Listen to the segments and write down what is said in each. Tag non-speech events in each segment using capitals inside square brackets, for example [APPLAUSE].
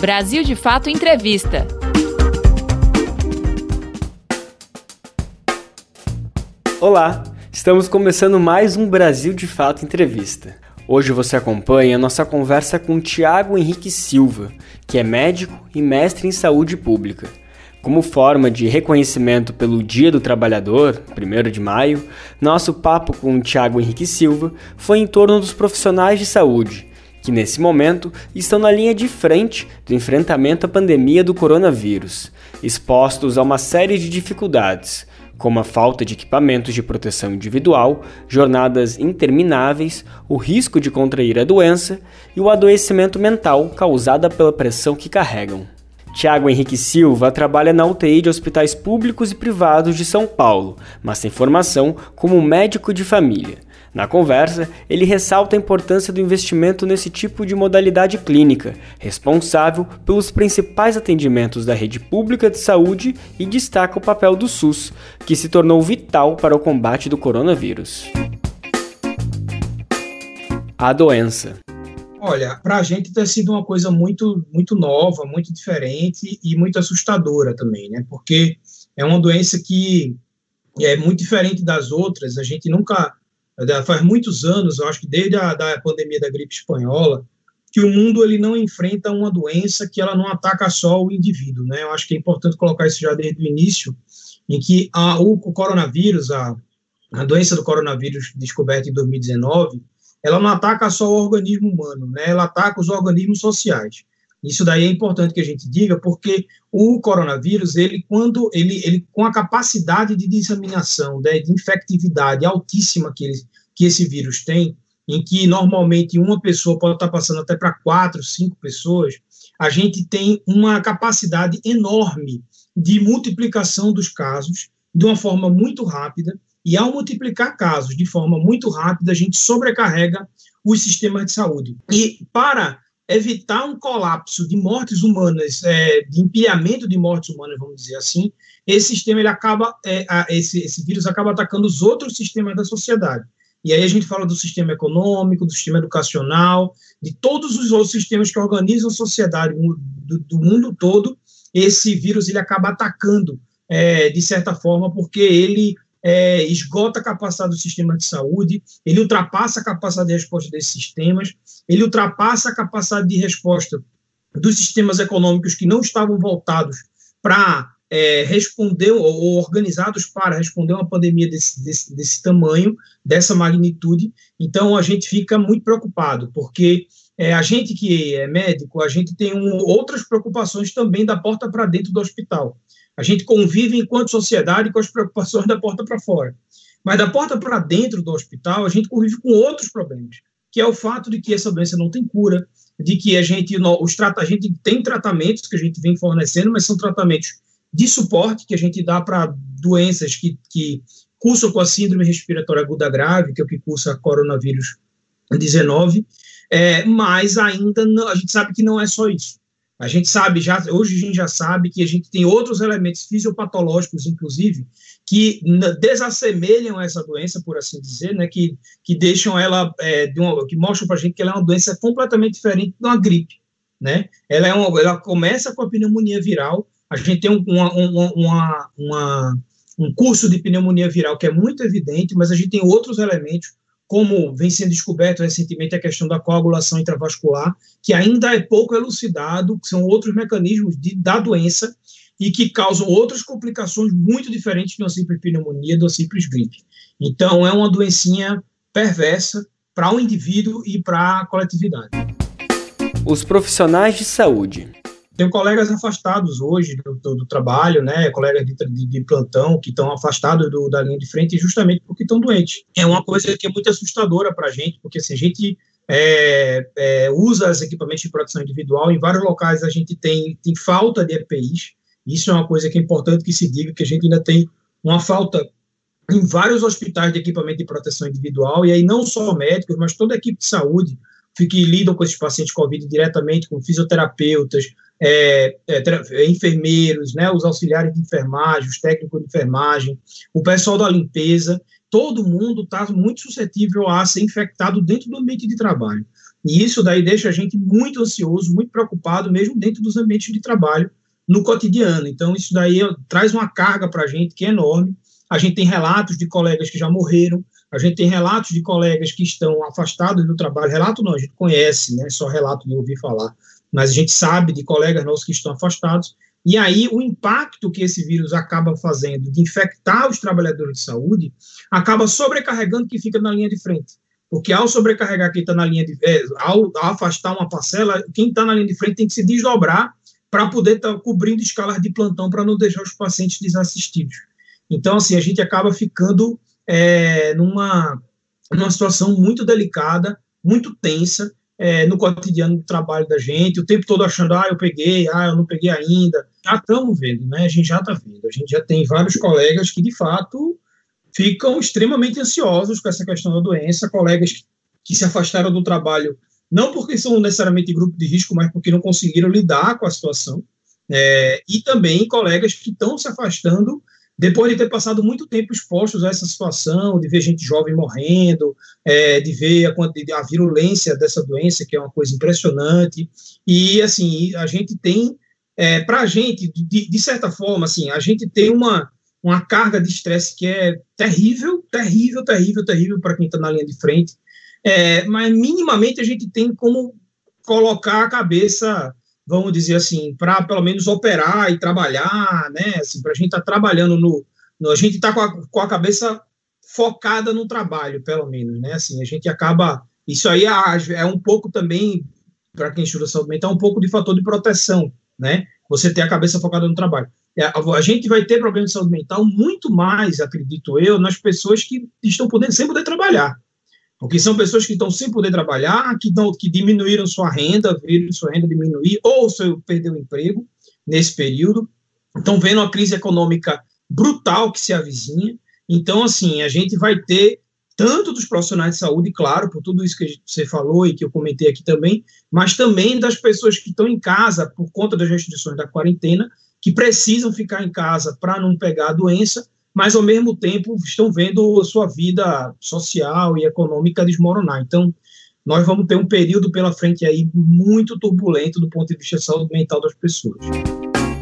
Brasil de Fato Entrevista. Olá, estamos começando mais um Brasil de Fato Entrevista. Hoje você acompanha a nossa conversa com Tiago Henrique Silva, que é médico e mestre em saúde pública. Como forma de reconhecimento pelo Dia do Trabalhador, 1 de maio, nosso papo com Tiago Henrique Silva foi em torno dos profissionais de saúde, que nesse momento estão na linha de frente do enfrentamento à pandemia do coronavírus, expostos a uma série de dificuldades, como a falta de equipamentos de proteção individual, jornadas intermináveis, o risco de contrair a doença e o adoecimento mental causado pela pressão que carregam. Tiago Henrique Silva trabalha na UTI de hospitais públicos e privados de São Paulo, mas tem formação como médico de família. Na conversa, ele ressalta a importância do investimento nesse tipo de modalidade clínica, responsável pelos principais atendimentos da rede pública de saúde e destaca o papel do SUS, que se tornou vital para o combate do coronavírus. A doença. Olha, para a gente tem sido uma coisa muito, muito nova, muito diferente e muito assustadora também, né? Porque é uma doença que é muito diferente das outras. A gente nunca faz muitos anos, eu acho que desde a da pandemia da gripe espanhola, que o mundo ele não enfrenta uma doença que ela não ataca só o indivíduo, né? Eu acho que é importante colocar isso já desde o início, em que a, o, o coronavírus, a, a doença do coronavírus descoberta em 2019, ela não ataca só o organismo humano, né? Ela ataca os organismos sociais. Isso daí é importante que a gente diga, porque o coronavírus, ele, quando ele, ele com a capacidade de disseminação, né, de infectividade altíssima que, ele, que esse vírus tem, em que normalmente uma pessoa pode estar passando até para quatro, cinco pessoas, a gente tem uma capacidade enorme de multiplicação dos casos de uma forma muito rápida, e ao multiplicar casos de forma muito rápida, a gente sobrecarrega os sistemas de saúde. E para evitar um colapso de mortes humanas, é, de empilhamento de mortes humanas, vamos dizer assim, esse sistema ele acaba, é, a, esse, esse vírus acaba atacando os outros sistemas da sociedade. E aí a gente fala do sistema econômico, do sistema educacional, de todos os outros sistemas que organizam a sociedade do, do mundo todo. Esse vírus ele acaba atacando é, de certa forma, porque ele é, esgota a capacidade do sistema de saúde, ele ultrapassa a capacidade de resposta desses sistemas, ele ultrapassa a capacidade de resposta dos sistemas econômicos que não estavam voltados para é, responder ou organizados para responder uma pandemia desse, desse, desse tamanho, dessa magnitude. Então, a gente fica muito preocupado, porque é, a gente que é médico, a gente tem um, outras preocupações também da porta para dentro do hospital. A gente convive enquanto sociedade com as preocupações da porta para fora. Mas da porta para dentro do hospital, a gente convive com outros problemas, que é o fato de que essa doença não tem cura, de que a gente, os, a gente tem tratamentos que a gente vem fornecendo, mas são tratamentos de suporte que a gente dá para doenças que, que cursam com a síndrome respiratória aguda grave, que é o que cursa coronavírus 19, é, mas ainda não, a gente sabe que não é só isso. A gente sabe, já hoje a gente já sabe que a gente tem outros elementos fisiopatológicos, inclusive, que desassemelham essa doença, por assim dizer, né, que, que deixam ela, é, de uma, que mostram para a gente que ela é uma doença completamente diferente de uma gripe, né? Ela, é uma, ela começa com a pneumonia viral, a gente tem um, uma, uma, uma, um curso de pneumonia viral que é muito evidente, mas a gente tem outros elementos como vem sendo descoberto recentemente a questão da coagulação intravascular, que ainda é pouco elucidado, que são outros mecanismos de, da doença e que causam outras complicações muito diferentes de uma simples pneumonia, de uma simples gripe. Então, é uma doencinha perversa para o um indivíduo e para a coletividade. Os profissionais de saúde tenho colegas afastados hoje do, do, do trabalho, né, colegas de, de, de plantão que estão afastados do, da linha de frente justamente porque estão doentes. É uma coisa que é muito assustadora para a gente, porque se a gente é, é, usa os equipamentos de proteção individual, em vários locais a gente tem, tem falta de EPIs, isso é uma coisa que é importante que se diga, que a gente ainda tem uma falta em vários hospitais de equipamento de proteção individual, e aí não só médicos, mas toda a equipe de saúde que lidam com esses pacientes COVID diretamente, com fisioterapeutas, é, é, enfermeiros, né, os auxiliares de enfermagem, os técnicos de enfermagem, o pessoal da limpeza, todo mundo está muito suscetível a ser infectado dentro do ambiente de trabalho. E isso daí deixa a gente muito ansioso, muito preocupado, mesmo dentro dos ambientes de trabalho no cotidiano. Então, isso daí traz uma carga para a gente que é enorme. A gente tem relatos de colegas que já morreram, a gente tem relatos de colegas que estão afastados do trabalho. Relato não, a gente conhece, né? Só relato de ouvir falar. Mas a gente sabe de colegas nossos que estão afastados. E aí, o impacto que esse vírus acaba fazendo de infectar os trabalhadores de saúde acaba sobrecarregando quem fica na linha de frente. Porque ao sobrecarregar quem está na linha de. É, ao, ao, afastar uma parcela, quem está na linha de frente tem que se desdobrar para poder estar tá cobrindo escalas de plantão para não deixar os pacientes desassistidos. Então, assim, a gente acaba ficando é, numa, numa situação muito delicada, muito tensa, é, no cotidiano do trabalho da gente, o tempo todo achando, ah, eu peguei, ah, eu não peguei ainda. Já estamos vendo, né? A gente já está vendo. A gente já tem vários colegas que, de fato, ficam extremamente ansiosos com essa questão da doença, colegas que, que se afastaram do trabalho, não porque são necessariamente grupo de risco, mas porque não conseguiram lidar com a situação, é, e também colegas que estão se afastando depois de ter passado muito tempo expostos a essa situação, de ver gente jovem morrendo, é, de ver a, a, virulência dessa doença, que é uma coisa impressionante, e assim, a gente tem, é, para a gente, de, de, certa forma, assim, a gente tem uma, uma carga de estresse que é terrível, terrível, terrível, terrível para quem está na linha de frente, é, mas minimamente a gente tem como colocar a cabeça vamos dizer assim, para pelo menos operar e trabalhar, né? Assim, para a gente estar tá trabalhando no, no, A gente está com, com, a cabeça focada no trabalho, pelo menos, né? Assim, a gente acaba. Isso aí é, é um pouco também, para quem estuda saúde mental, um pouco de fator de proteção, né? Você ter a cabeça focada no trabalho. É, a gente vai ter problemas de saúde mental muito mais, acredito eu, nas pessoas que estão podendo, sem poder trabalhar. Porque são pessoas que estão sem poder trabalhar, que, não, que diminuíram sua renda, viram sua renda diminuir, ou seu, perdeu o emprego nesse período, estão vendo uma crise econômica brutal que se avizinha. Então, assim, a gente vai ter tanto dos profissionais de saúde, claro, por tudo isso que você falou e que eu comentei aqui também, mas também das pessoas que estão em casa por conta das restrições da quarentena, que precisam ficar em casa para não pegar a doença mas ao mesmo tempo estão vendo a sua vida social e econômica desmoronar. Então, nós vamos ter um período pela frente aí muito turbulento do ponto de vista da saúde mental das pessoas.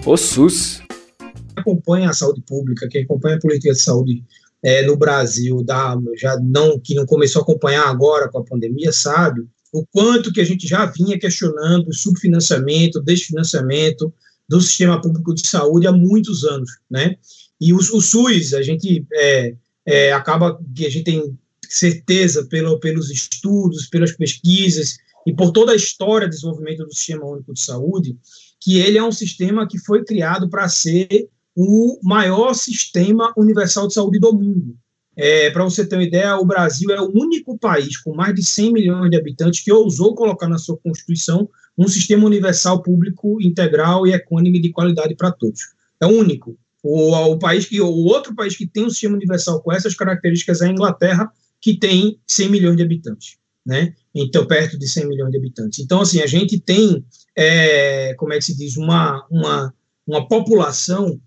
O SUS. Quem acompanha a saúde pública, quem acompanha a política de saúde é, no Brasil, da, já não que não começou a acompanhar agora com a pandemia, sabe o quanto que a gente já vinha questionando o subfinanciamento, desfinanciamento do sistema público de saúde há muitos anos, né? E o, o SUS, a gente é, é, acaba que a gente tem certeza pelo, pelos estudos, pelas pesquisas e por toda a história de desenvolvimento do Sistema Único de Saúde, que ele é um sistema que foi criado para ser o maior sistema universal de saúde do mundo. É, para você ter uma ideia, o Brasil é o único país com mais de 100 milhões de habitantes que ousou colocar na sua Constituição um sistema universal público integral e econômico de qualidade para todos. É o único. O, país que, o outro país que tem um sistema universal com essas características é a Inglaterra, que tem 100 milhões de habitantes, né? Então, perto de 100 milhões de habitantes. Então, assim, a gente tem, é, como é que se diz, uma, uma, uma população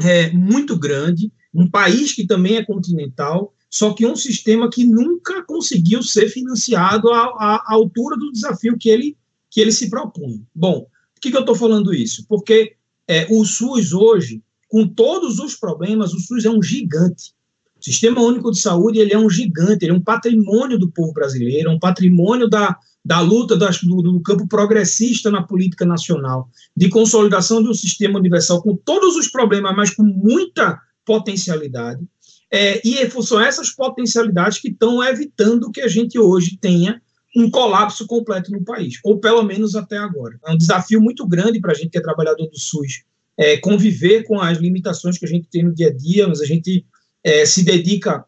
é, muito grande, um país que também é continental, só que um sistema que nunca conseguiu ser financiado à, à, à altura do desafio que ele, que ele se propõe. Bom, por que, que eu estou falando isso? Porque é, o SUS hoje com todos os problemas, o SUS é um gigante. O Sistema Único de Saúde ele é um gigante, ele é um patrimônio do povo brasileiro, é um patrimônio da, da luta das, do, do, campo progressista na política nacional, de consolidação de um sistema universal com todos os problemas, mas com muita potencialidade. É, e são essas potencialidades que estão evitando que a gente hoje tenha um colapso completo no país, ou pelo menos até agora. É um desafio muito grande para a gente que é trabalhador do SUS é, conviver com as limitações que a gente tem no dia a dia, mas a gente é, se dedica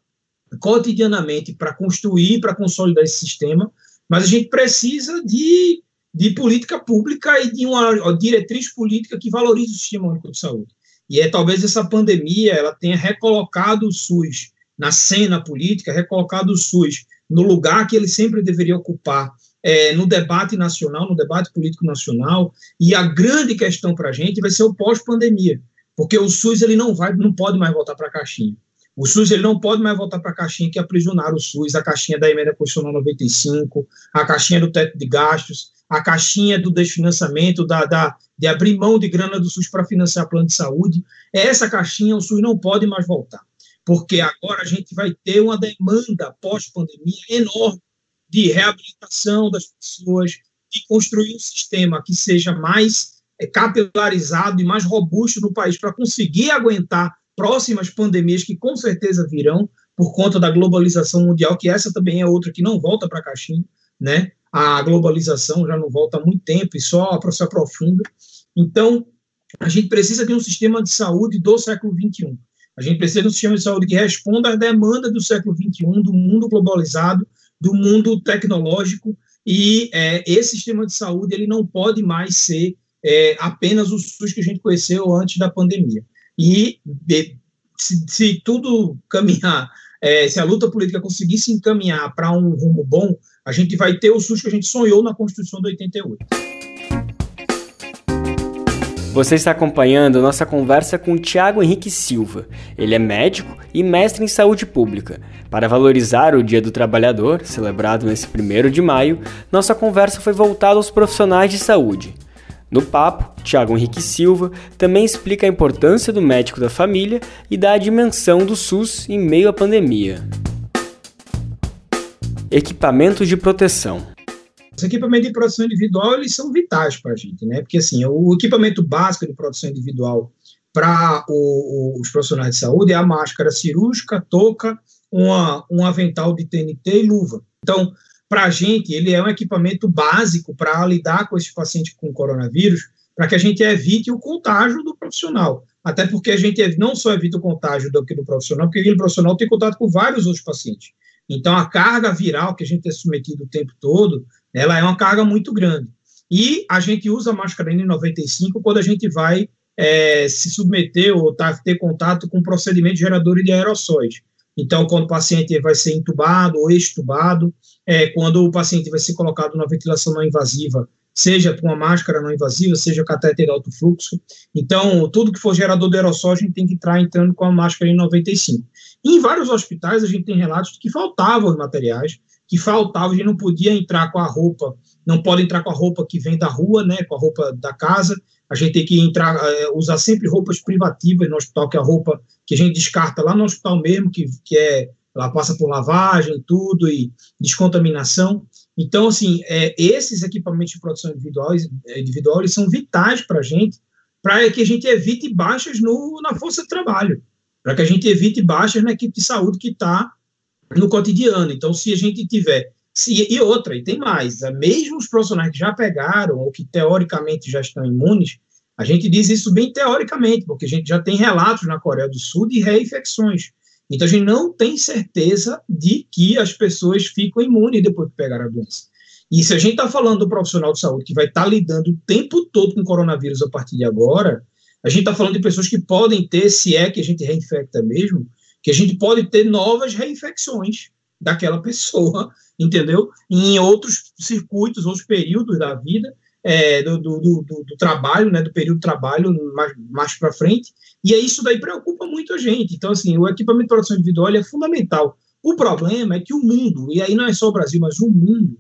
cotidianamente para construir, para consolidar esse sistema, mas a gente precisa de, de política pública e de uma diretriz política que valorize o sistema único de saúde. E é talvez essa pandemia ela tenha recolocado o SUS na cena política, recolocado o SUS no lugar que ele sempre deveria ocupar, é, no debate nacional, no debate político nacional, e a grande questão para a gente vai ser o pós-pandemia, porque o SUS ele não vai, não pode mais voltar para a caixinha. O SUS ele não pode mais voltar para a caixinha que aprisionaram o SUS, a caixinha da emenda constitucional 95, a caixinha do teto de gastos, a caixinha do desfinanciamento, da, da, de abrir mão de grana do SUS para financiar plano de saúde. Essa caixinha o SUS não pode mais voltar, porque agora a gente vai ter uma demanda pós-pandemia enorme de reabilitação das pessoas, de construir um sistema que seja mais é, capilarizado e mais robusto no país para conseguir aguentar próximas pandemias que com certeza virão por conta da globalização mundial, que essa também é outra que não volta para caixinha, né? A globalização já não volta há muito tempo e só se aprofunda. Então, a gente precisa de um sistema de saúde do século XXI. A gente precisa de um sistema de saúde que responda às demandas do século XXI, do mundo globalizado, do mundo tecnológico, e é, esse sistema de saúde ele não pode mais ser é, apenas o SUS que a gente conheceu antes da pandemia. E se, se tudo caminhar, é, se a luta política conseguir se encaminhar para um rumo bom, a gente vai ter o SUS que a gente sonhou na Constituição de 88. Você está acompanhando nossa conversa com Tiago Henrique Silva. Ele é médico e mestre em saúde pública. Para valorizar o Dia do Trabalhador, celebrado nesse 1 de maio, nossa conversa foi voltada aos profissionais de saúde. No papo, Tiago Henrique Silva também explica a importância do médico da família e da dimensão do SUS em meio à pandemia. Equipamentos de proteção. Os equipamentos de proteção individual eles são vitais para a gente, né? Porque assim, o equipamento básico de proteção individual para os profissionais de saúde é a máscara cirúrgica, touca, uma, um avental de TNT e luva. Então, para a gente, ele é um equipamento básico para lidar com esses pacientes com coronavírus, para que a gente evite o contágio do profissional. Até porque a gente não só evita o contágio do, do profissional, porque aquele profissional tem contato com vários outros pacientes. Então, a carga viral que a gente é submetido o tempo todo, ela é uma carga muito grande. E a gente usa a máscara N95 quando a gente vai é, se submeter ou tá, ter contato com procedimento gerador de aerossóis. Então, quando o paciente vai ser intubado ou extubado, é, quando o paciente vai ser colocado na ventilação não invasiva, seja com uma máscara não invasiva, seja catéter alto fluxo. Então, tudo que for gerador de aerossol, a gente tem que entrar entrando com a máscara em 95. E em vários hospitais, a gente tem relatos de que faltavam os materiais, que faltava, a gente não podia entrar com a roupa, não pode entrar com a roupa que vem da rua, né, com a roupa da casa, a gente tem que entrar, é, usar sempre roupas privativas no hospital, que é a roupa que a gente descarta lá no hospital mesmo, que, que é, ela passa por lavagem, tudo, e descontaminação. Então, assim, é, esses equipamentos de produção individual, eles são vitais para a gente, para que a gente evite baixas no, na força de trabalho, para que a gente evite baixas na equipe de saúde que está no cotidiano. Então, se a gente tiver e, e outra, e tem mais, é, mesmo os profissionais que já pegaram ou que teoricamente já estão imunes, a gente diz isso bem teoricamente, porque a gente já tem relatos na Coreia do Sul de reinfecções. Então a gente não tem certeza de que as pessoas ficam imunes depois que pegaram a doença. E se a gente está falando do profissional de saúde que vai estar tá lidando o tempo todo com coronavírus a partir de agora, a gente está falando de pessoas que podem ter, se é que a gente reinfecta mesmo, que a gente pode ter novas reinfecções daquela pessoa, [LAUGHS] entendeu? em outros circuitos, outros períodos da vida, é, do, do, do, do, trabalho, né, do período de trabalho mais, mais para frente, e é isso daí preocupa muito a gente. Então, assim, o equipamento de produção individual é fundamental. O problema é que o mundo, e aí não é só o Brasil, mas o mundo,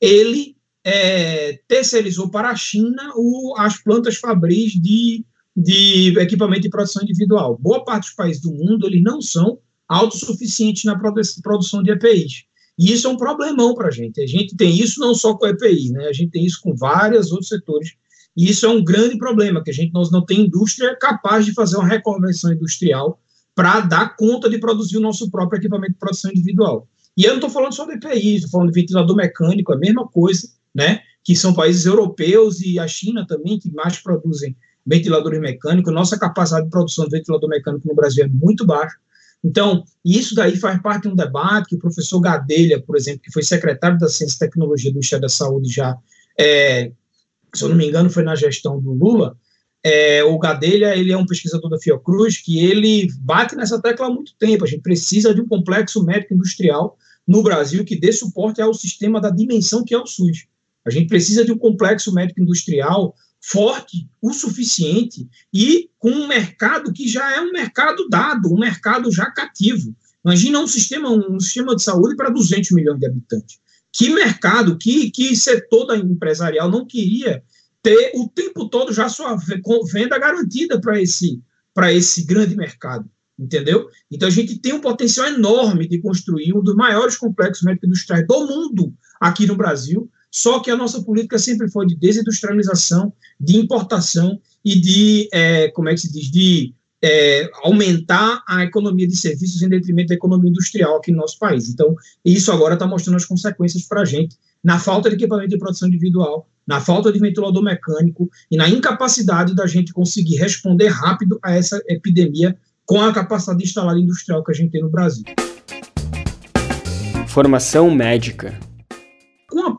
ele é, terceirizou para a China o, as plantas fabris de, de equipamento de produção individual. Boa parte dos países do mundo, eles não são autossuficientes na produção de EPIs. E isso é um problemão para a gente. A gente tem isso não só com EPI, né? a gente tem isso com vários outros setores. E isso é um grande problema, que a gente não tem indústria capaz de fazer uma reconversão industrial para dar conta de produzir o nosso próprio equipamento de produção individual. E eu não estou falando só de EPI, estou falando de ventilador mecânico, a mesma coisa, né? que são países europeus e a China também, que mais produzem ventiladores mecânicos. Nossa capacidade de produção de ventilador mecânico no Brasil é muito baixa. Então, isso daí faz parte de um debate que o professor Gadelha, por exemplo, que foi secretário da Ciência e Tecnologia do Ministério da Saúde já, é, se eu não me engano, foi na gestão do Lula, é, o Gadelha, ele é um pesquisador da Fiocruz, que ele bate nessa tecla há muito tempo, a gente precisa de um complexo médico industrial no Brasil que dê suporte ao sistema da dimensão que é o SUS. A gente precisa de um complexo médico industrial forte o suficiente e com um mercado que já é um mercado dado, um mercado já cativo. Imagina um sistema, um sistema de saúde para 200 milhões de habitantes. Que mercado, que, que setor empresarial não queria ter o tempo todo já sua venda garantida para esse, esse grande mercado? entendeu? Então a gente tem um potencial enorme de construir um dos maiores complexos médicos industriais do mundo aqui no Brasil, só que a nossa política sempre foi de desindustrialização, de importação e de, é, como é que se diz, de é, aumentar a economia de serviços em detrimento da economia industrial aqui no nosso país. Então, isso agora está mostrando as consequências para a gente, na falta de equipamento de produção individual, na falta de ventilador mecânico e na incapacidade da gente conseguir responder rápido a essa epidemia com a capacidade instalada industrial que a gente tem no Brasil. Formação médica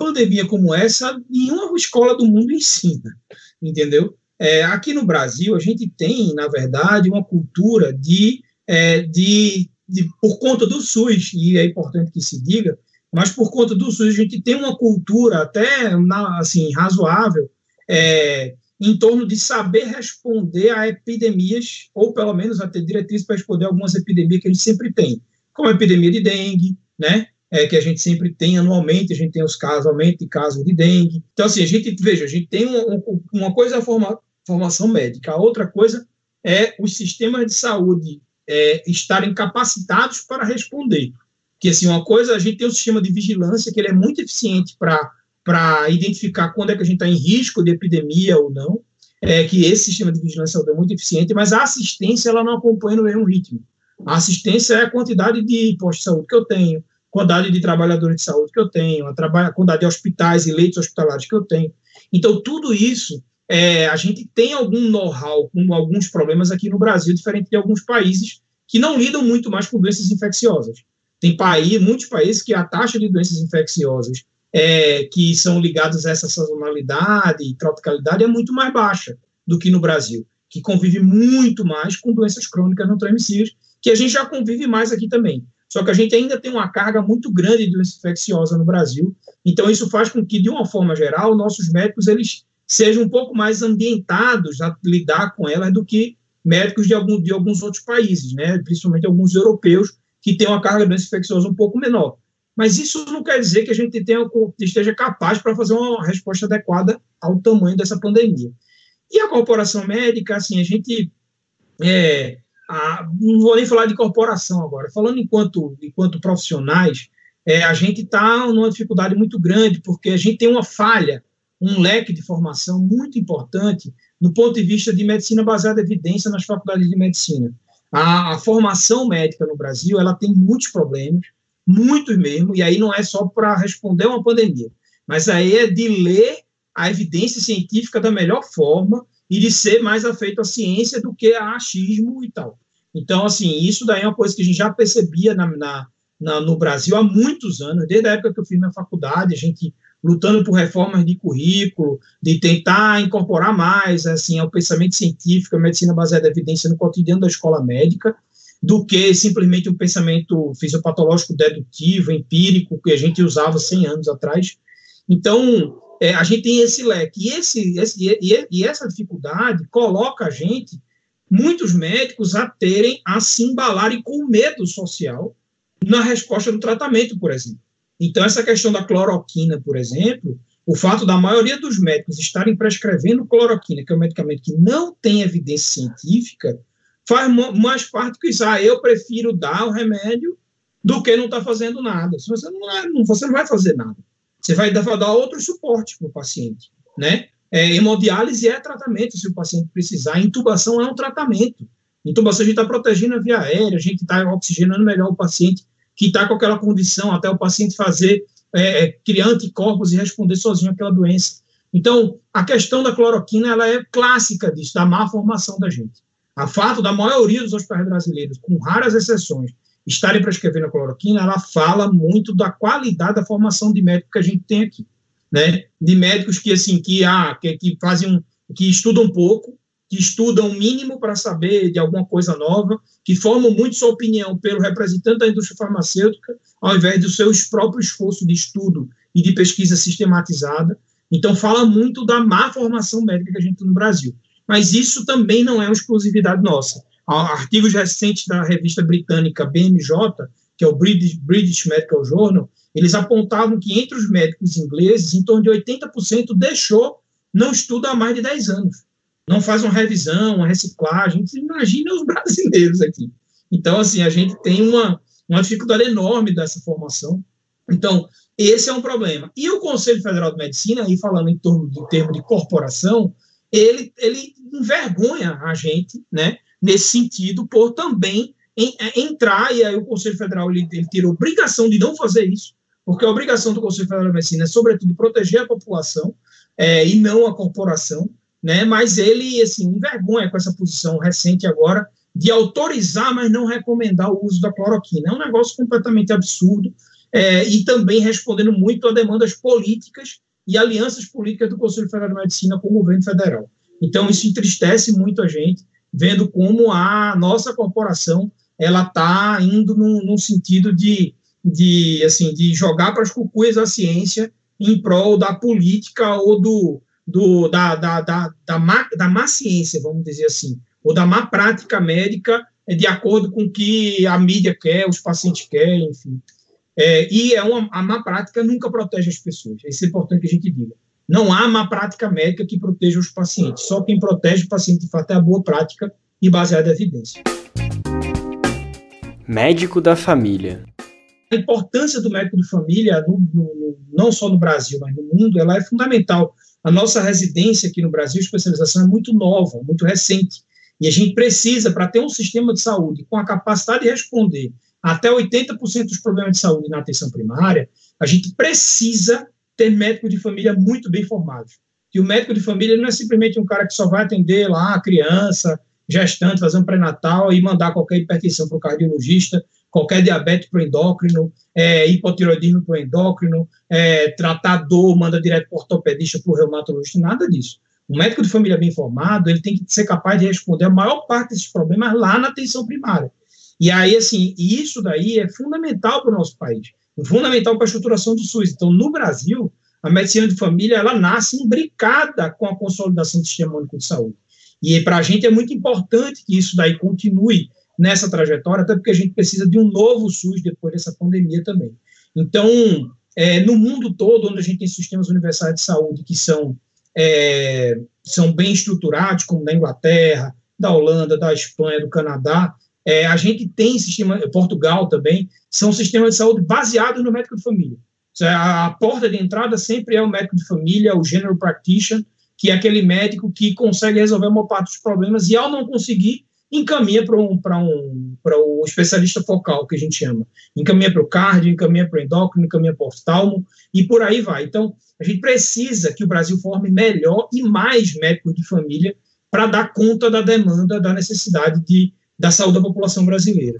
pandemia como essa, nenhuma escola do mundo ensina, entendeu? É, aqui no Brasil, a gente tem, na verdade, uma cultura de, é, de, de, por conta do SUS, e é importante que se diga, mas por conta do SUS, a gente tem uma cultura até assim, razoável é, em torno de saber responder a epidemias, ou pelo menos a ter diretrizes para responder algumas epidemias que a gente sempre tem, como a epidemia de dengue, né? É, que a gente sempre tem anualmente, a gente tem os casos, aumento de casos de dengue. Então, assim, a gente, veja, a gente tem uma, uma coisa é a forma, formação médica, a outra coisa é os sistemas de saúde é, estarem capacitados para responder. Que, assim, uma coisa, a gente tem um sistema de vigilância, que ele é muito eficiente para identificar quando é que a gente está em risco de epidemia ou não, é que esse sistema de vigilância é muito eficiente, mas a assistência, ela não acompanha no mesmo ritmo. A assistência é a quantidade de postos de saúde que eu tenho, quantidade de trabalhadores de saúde que eu tenho, a, quantidade de hospitais e leitos hospitalares que eu tenho. Então, tudo isso, é, a gente tem algum know-how com alguns problemas aqui no Brasil, diferente de alguns países que não lidam muito mais com doenças infecciosas. Tem país, muitos países que a taxa de doenças infecciosas é, que são ligadas a essa sazonalidade e tropicalidade é muito mais baixa do que no Brasil, que convive muito mais com doenças crônicas não transmissíveis, que a gente já convive mais aqui também. Só que a gente ainda tem uma carga muito grande de doença infecciosa no Brasil. Então, isso faz com que, de uma forma geral, nossos médicos eles sejam um pouco mais ambientados a lidar com elas do que médicos de, algum, de alguns outros países, né? principalmente alguns europeus, que têm uma carga de doença infecciosa um pouco menor. Mas isso não quer dizer que a gente tenha, esteja capaz para fazer uma resposta adequada ao tamanho dessa pandemia. E a corporação médica, assim, a gente é, a, não vou nem falar de corporação agora, falando enquanto, enquanto profissionais, é, a gente está numa dificuldade muito grande, porque a gente tem uma falha, um leque de formação muito importante no ponto de vista de medicina baseada em evidência nas faculdades de medicina. A, a formação médica no Brasil ela tem muitos problemas, muitos mesmo, e aí não é só para responder uma pandemia, mas aí é de ler a evidência científica da melhor forma e de ser mais afeito à ciência do que a achismo e tal. Então, assim, isso daí é uma coisa que a gente já percebia na, na, na, no Brasil há muitos anos, desde a época que eu fiz minha faculdade, a gente lutando por reformas de currículo, de tentar incorporar mais assim ao pensamento científico, a medicina baseada em evidência no cotidiano da escola médica, do que simplesmente um pensamento fisiopatológico dedutivo, empírico, que a gente usava 100 anos atrás. Então, é, a gente tem esse leque. E, esse, esse, e, e essa dificuldade coloca a gente, muitos médicos, a terem, a se embalarem com medo social na resposta do tratamento, por exemplo. Então, essa questão da cloroquina, por exemplo, o fato da maioria dos médicos estarem prescrevendo cloroquina, que é um medicamento que não tem evidência científica, faz mais parte que isso. Ah, eu prefiro dar o remédio do que não estar tá fazendo nada. Se você não, você não vai fazer nada. Você vai dar outro suporte para o paciente, né? É, hemodiálise é tratamento se o paciente precisar, intubação é um tratamento. Intubação a gente está protegendo a via aérea, a gente está oxigenando melhor o paciente que está com aquela condição, até o paciente fazer, é, é, criar anticorpos e responder sozinho àquela doença. Então, a questão da cloroquina, ela é clássica disso, da má formação da gente. A fato da maioria dos hospitais brasileiros, com raras exceções, estarem prescrevendo a cloroquina, ela fala muito da qualidade da formação de médico que a gente tem aqui, né? De médicos que assim que ah, que, que fazem um, que estudam pouco, que estudam o mínimo para saber de alguma coisa nova, que formam muito sua opinião pelo representante da indústria farmacêutica, ao invés do seu próprio esforço de estudo e de pesquisa sistematizada. Então, fala muito da má formação médica que a gente tem no Brasil. Mas isso também não é uma exclusividade nossa. Artigos recentes da revista britânica BMJ, que é o British, British Medical Journal, eles apontavam que entre os médicos ingleses, em torno de 80% deixou, não estuda há mais de 10 anos. Não faz uma revisão, uma reciclagem. Imagina os brasileiros aqui. Então, assim, a gente tem uma, uma dificuldade enorme dessa formação. Então, esse é um problema. E o Conselho Federal de Medicina, aí falando em torno de termo de corporação, ele, ele envergonha a gente, né, nesse sentido, por também em, é, entrar, e aí o Conselho Federal ele, ele ter obrigação de não fazer isso, porque a obrigação do Conselho Federal de Medicina é, sobretudo, proteger a população é, e não a corporação, né, mas ele, assim, envergonha com essa posição recente agora de autorizar, mas não recomendar o uso da cloroquina. É um negócio completamente absurdo é, e também respondendo muito a demandas políticas e alianças políticas do Conselho Federal de Medicina com o governo federal. Então, isso entristece muito a gente, vendo como a nossa corporação ela está indo num, sentido de, de, assim, de jogar para as cucuias a ciência em prol da política ou do, do, da, da, da, da, má, da má ciência, vamos dizer assim, ou da má prática médica de acordo com o que a mídia quer, os pacientes querem, enfim. É, e é uma, a má prática nunca protege as pessoas. Isso é importante que a gente diga. Não há má prática médica que proteja os pacientes. Só quem protege o paciente, de fato, é a boa prática e baseada em evidência. Médico da família. A importância do médico de família, no, no, não só no Brasil, mas no mundo, ela é fundamental. A nossa residência aqui no Brasil, especialização, é muito nova, muito recente. E a gente precisa, para ter um sistema de saúde com a capacidade de responder até 80% dos problemas de saúde na atenção primária, a gente precisa ter médico de família muito bem formados. E o médico de família não é simplesmente um cara que só vai atender lá a criança, gestante, fazer um pré-natal e mandar qualquer hipertensão para o cardiologista, qualquer diabetes para o endócrino, é, hipotiroidismo para o endócrino, é, tratar dor, manda direto para o ortopedista, para o reumatologista, nada disso. O médico de família bem formado, ele tem que ser capaz de responder a maior parte desses problemas lá na atenção primária. E aí, assim, isso daí é fundamental para o nosso país, fundamental para a estruturação do SUS. Então, no Brasil, a medicina de família, ela nasce imbricada com a consolidação do sistema único de saúde. E para a gente é muito importante que isso daí continue nessa trajetória, até porque a gente precisa de um novo SUS depois dessa pandemia também. Então, é, no mundo todo, onde a gente tem sistemas universais de saúde que são, é, são bem estruturados, como na Inglaterra, da Holanda, da Espanha, do Canadá, é, a gente tem sistema, Portugal também, são sistemas de saúde baseados no médico de família. A, a porta de entrada sempre é o médico de família, o general practitioner, que é aquele médico que consegue resolver uma parte dos problemas e, ao não conseguir, encaminha para um, um, o especialista focal, que a gente chama. Encaminha para o cardio, encaminha para o endócrino, encaminha para o oftalmo e por aí vai. Então, a gente precisa que o Brasil forme melhor e mais médicos de família para dar conta da demanda, da necessidade de da saúde da população brasileira.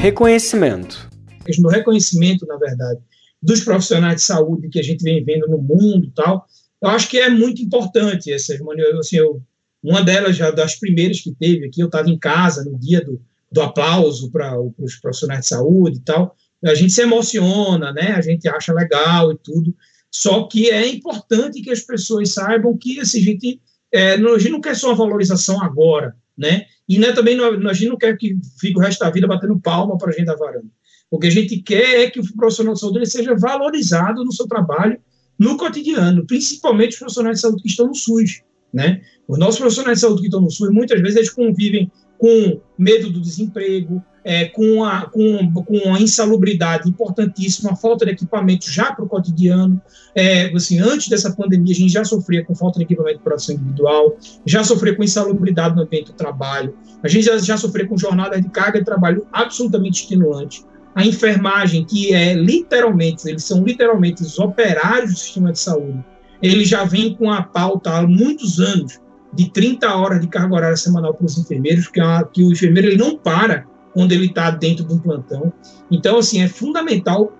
Reconhecimento. A do reconhecimento, na verdade, dos profissionais de saúde que a gente vem vendo no mundo tal, eu acho que é muito importante essas assim, eu, uma delas já das primeiras que teve aqui, eu estava em casa no dia do, do aplauso para os profissionais de saúde e tal, a gente se emociona, né? A gente acha legal e tudo. Só que é importante que as pessoas saibam que assim, a gente, é, a gente não quer só uma valorização agora né? E né, também não, a gente não quer que fique o resto da vida batendo palma para a gente da varanda. O que a gente quer é que o profissional de saúde seja valorizado no seu trabalho, no cotidiano, principalmente os profissionais de saúde que estão no SUS, né? Os nossos profissionais de saúde que estão no SUS, muitas vezes eles convivem com medo do desemprego, é, com, a, com, com a insalubridade importantíssima, a falta de equipamento já para o cotidiano. É, assim, antes dessa pandemia, a gente já sofria com falta de equipamento de proteção individual, já sofria com insalubridade no ambiente do trabalho, a gente já, já sofria com jornadas de carga de trabalho absolutamente extenuante. A enfermagem, que é literalmente, eles são literalmente os operários do sistema de saúde, ele já vem com a pauta há muitos anos de 30 horas de carga horária semanal para os enfermeiros, que, é que o enfermeiro ele não para quando ele está dentro de um plantão. Então, assim, é fundamental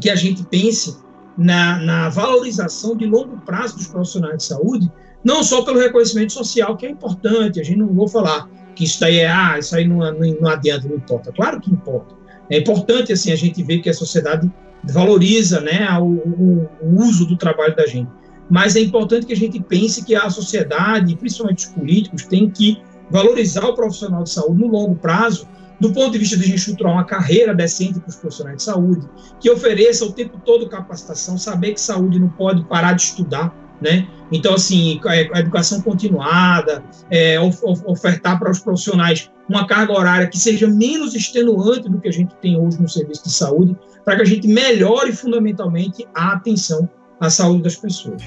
que a gente pense na, na valorização de longo prazo dos profissionais de saúde, não só pelo reconhecimento social, que é importante, a gente não vou falar que isso daí é, ah, isso aí não, não, não adianta, não importa. Claro que importa. É importante, assim, a gente ver que a sociedade valoriza né, o, o, o uso do trabalho da gente. Mas é importante que a gente pense que a sociedade, principalmente os políticos, tem que valorizar o profissional de saúde no longo prazo, do ponto de vista de estruturar uma carreira decente para os profissionais de saúde, que ofereça o tempo todo capacitação, saber que saúde não pode parar de estudar, né? Então, assim, a educação continuada, é, ofertar para os profissionais uma carga horária que seja menos extenuante do que a gente tem hoje no serviço de saúde, para que a gente melhore fundamentalmente a atenção à saúde das pessoas.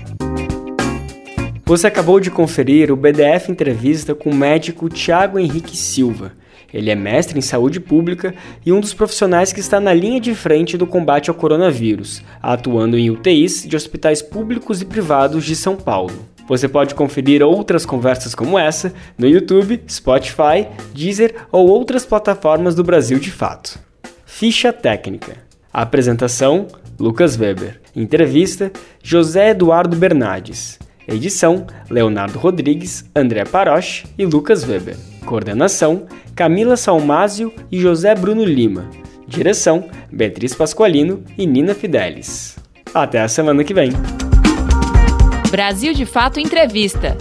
Você acabou de conferir o BDF Entrevista com o médico Tiago Henrique Silva. Ele é mestre em saúde pública e um dos profissionais que está na linha de frente do combate ao coronavírus, atuando em UTIs de hospitais públicos e privados de São Paulo. Você pode conferir outras conversas como essa no YouTube, Spotify, Deezer ou outras plataformas do Brasil de fato. Ficha técnica. apresentação: Lucas Weber. Entrevista: José Eduardo Bernardes. Edição: Leonardo Rodrigues, André Paroche e Lucas Weber. Coordenação: Camila Salmásio e José Bruno Lima. Direção: Beatriz Pasqualino e Nina Fidelis. Até a semana que vem. Brasil de Fato Entrevista.